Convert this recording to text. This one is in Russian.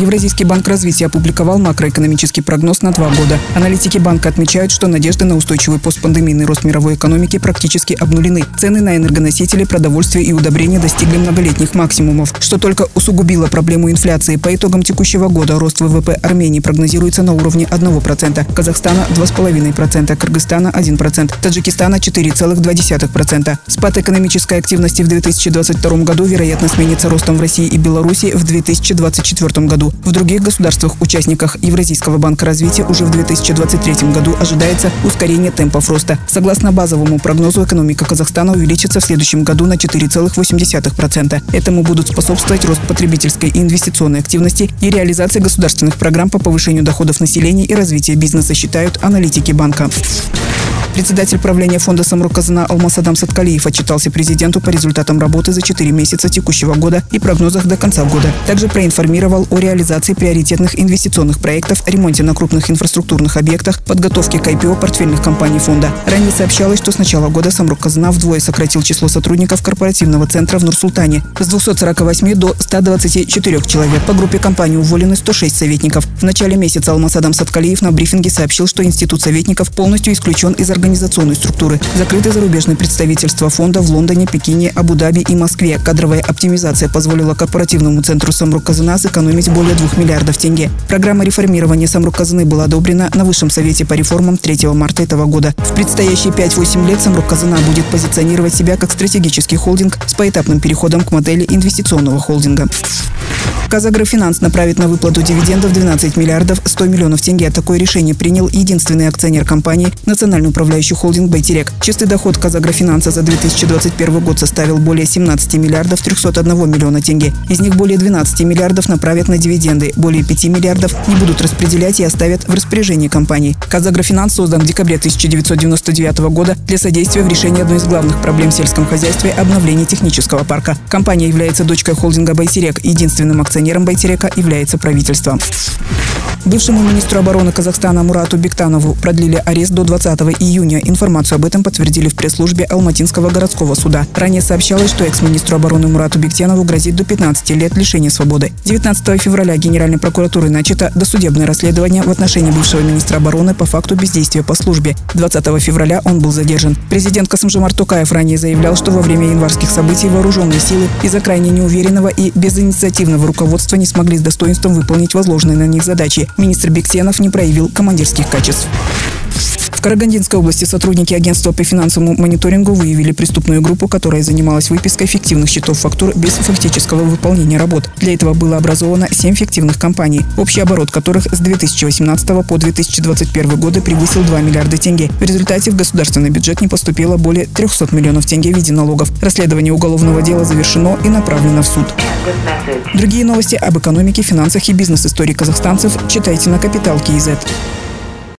Евразийский банк развития опубликовал макроэкономический прогноз на два года. Аналитики банка отмечают, что надежды на устойчивый постпандемийный рост мировой экономики практически обнулены. Цены на энергоносители, продовольствие и удобрения достигли многолетних максимумов, что только усугубило проблему инфляции. По итогам текущего года рост ВВП Армении прогнозируется на уровне 1%, Казахстана 2,5%, Кыргызстана 1%, Таджикистана 4,2%. Спад экономической активности в 2022 году вероятно сменится ростом в России и Беларуси в 2024 году В других государствах-участниках Евразийского банка развития уже в 2023 году ожидается ускорение темпов роста. Согласно базовому прогнозу, экономика Казахстана увеличится в следующем году на 4,8%. Этому будут способствовать рост потребительской и инвестиционной активности и реализация государственных программ по повышению доходов населения и развития бизнеса, считают аналитики банка. Председатель правления фонда «Самрук Казана» Алмасадам Саткалиев отчитался президенту по результатам работы за 4 месяца текущего года и прогнозах до конца года. Также проинформировал о реализации приоритетных инвестиционных проектов, ремонте на крупных инфраструктурных объектах, подготовке к IPO портфельных компаний фонда. Ранее сообщалось, что с начала года «Самрук Казана» вдвое сократил число сотрудников корпоративного центра в Нур-Султане с 248 до 124 человек. По группе компании уволены 106 советников. В начале месяца Алмасадам Саткалиев на брифинге сообщил, что институт советников полностью исключен из организационной структуры. Закрыты зарубежные представительства фонда в Лондоне, Пекине, Абу-Даби и Москве. Кадровая оптимизация позволила корпоративному центру Самрук Казана сэкономить более 2 миллиардов тенге. Программа реформирования Самрук Казаны была одобрена на Высшем совете по реформам 3 марта этого года. В предстоящие 5-8 лет Самрук Казана будет позиционировать себя как стратегический холдинг с поэтапным переходом к модели инвестиционного холдинга. Казагрофинанс направит на выплату дивидендов 12 миллиардов 100 миллионов тенге. Такое решение принял единственный акционер компании Национальный управляющий холдинг «Байтерек». Чистый доход Казагрофинанса за 2021 год составил более 17 миллиардов 301 миллиона тенге. Из них более 12 миллиардов направят на дивиденды, более 5 миллиардов не будут распределять и оставят в распоряжении компании. Казагрофинанс создан в декабре 1999 года для содействия в решении одной из главных проблем в сельском хозяйстве – обновления технического парка. Компания является дочкой холдинга «Байтерек». Единственным акционером Акционером Байтерека является правительство. Бывшему министру обороны Казахстана Мурату Бектанову продлили арест до 20 июня. Информацию об этом подтвердили в пресс-службе Алматинского городского суда. Ранее сообщалось, что экс-министру обороны Мурату Бектенову грозит до 15 лет лишения свободы. 19 февраля Генеральной прокуратурой начато досудебное расследование в отношении бывшего министра обороны по факту бездействия по службе. 20 февраля он был задержан. Президент Касымжамар Токаев ранее заявлял, что во время январских событий вооруженные силы из-за крайне неуверенного и безинициативного руководства не смогли с достоинством выполнить возложенные на них задачи министр Бектенов не проявил командирских качеств. В Карагандинской области сотрудники агентства по финансовому мониторингу выявили преступную группу, которая занималась выпиской фиктивных счетов фактур без фактического выполнения работ. Для этого было образовано 7 фиктивных компаний, общий оборот которых с 2018 по 2021 годы превысил 2 миллиарда тенге. В результате в государственный бюджет не поступило более 300 миллионов тенге в виде налогов. Расследование уголовного дела завершено и направлено в суд. Другие новости об экономике, финансах и бизнес-истории казахстанцев читайте на Капитал Киезет.